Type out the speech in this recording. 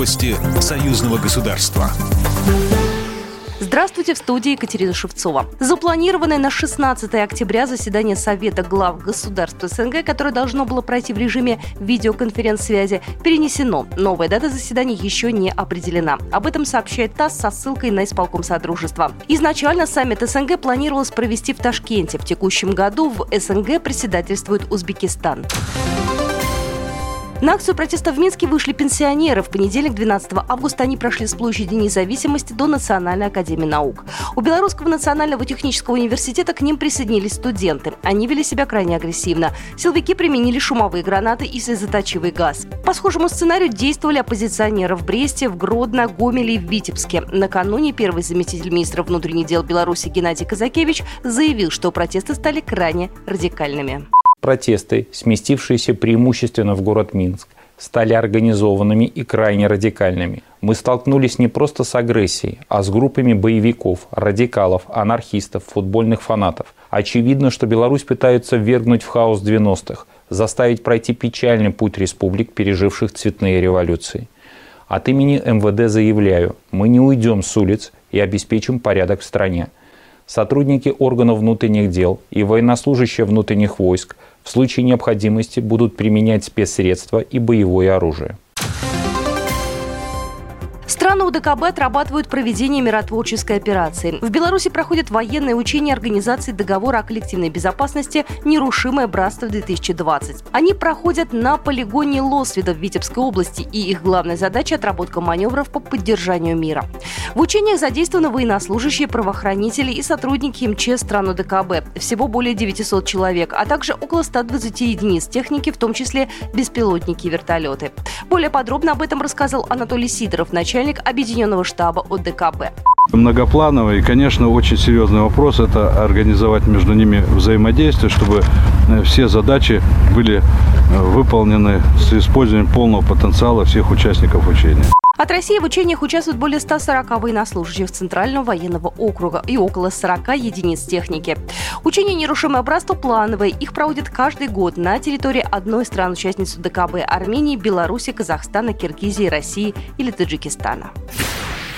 Новости союзного государства. Здравствуйте, в студии Екатерина Шевцова. Запланированное на 16 октября заседание Совета глав государств СНГ, которое должно было пройти в режиме видеоконференц-связи, перенесено. Новая дата заседания еще не определена. Об этом сообщает ТАСС со ссылкой на исполком Содружества. Изначально саммит СНГ планировалось провести в Ташкенте. В текущем году в СНГ председательствует Узбекистан. На акцию протеста в Минске вышли пенсионеры. В понедельник, 12 августа, они прошли с площади независимости до Национальной академии наук. У Белорусского национального технического университета к ним присоединились студенты. Они вели себя крайне агрессивно. Силовики применили шумовые гранаты и слезоточивый газ. По схожему сценарию действовали оппозиционеры в Бресте, в Гродно, Гомеле и в Витебске. Накануне первый заместитель министра внутренних дел Беларуси Геннадий Казакевич заявил, что протесты стали крайне радикальными. Протесты, сместившиеся преимущественно в город Минск, стали организованными и крайне радикальными. Мы столкнулись не просто с агрессией, а с группами боевиков, радикалов, анархистов, футбольных фанатов. Очевидно, что Беларусь пытаются ввергнуть в хаос 90-х, заставить пройти печальный путь республик, переживших цветные революции. От имени МВД заявляю, мы не уйдем с улиц и обеспечим порядок в стране. Сотрудники органов внутренних дел и военнослужащие внутренних войск – в случае необходимости будут применять спецсредства и боевое оружие. Страны УДКБ отрабатывают проведение миротворческой операции. В Беларуси проходят военные учения Организации договора о коллективной безопасности «Нерушимое братство-2020». Они проходят на полигоне Лосведа в Витебской области, и их главная задача – отработка маневров по поддержанию мира. В учениях задействованы военнослужащие, правоохранители и сотрудники МЧС стран УДКБ. Всего более 900 человек, а также около 120 единиц техники, в том числе беспилотники и вертолеты. Более подробно об этом рассказал Анатолий Сидоров, начальник Объединенного штаба ОДКБ. Многоплановый и, конечно, очень серьезный вопрос – это организовать между ними взаимодействие, чтобы э, все задачи были э, выполнены с использованием полного потенциала всех участников учения. От России в учениях участвуют более 140 военнослужащих Центрального военного округа и около 40 единиц техники. Учения «Нерушимое братство» плановые. Их проводят каждый год на территории одной стран-участницы ДКБ – Армении, Беларуси, Казахстана, Киргизии, России или Таджикистана.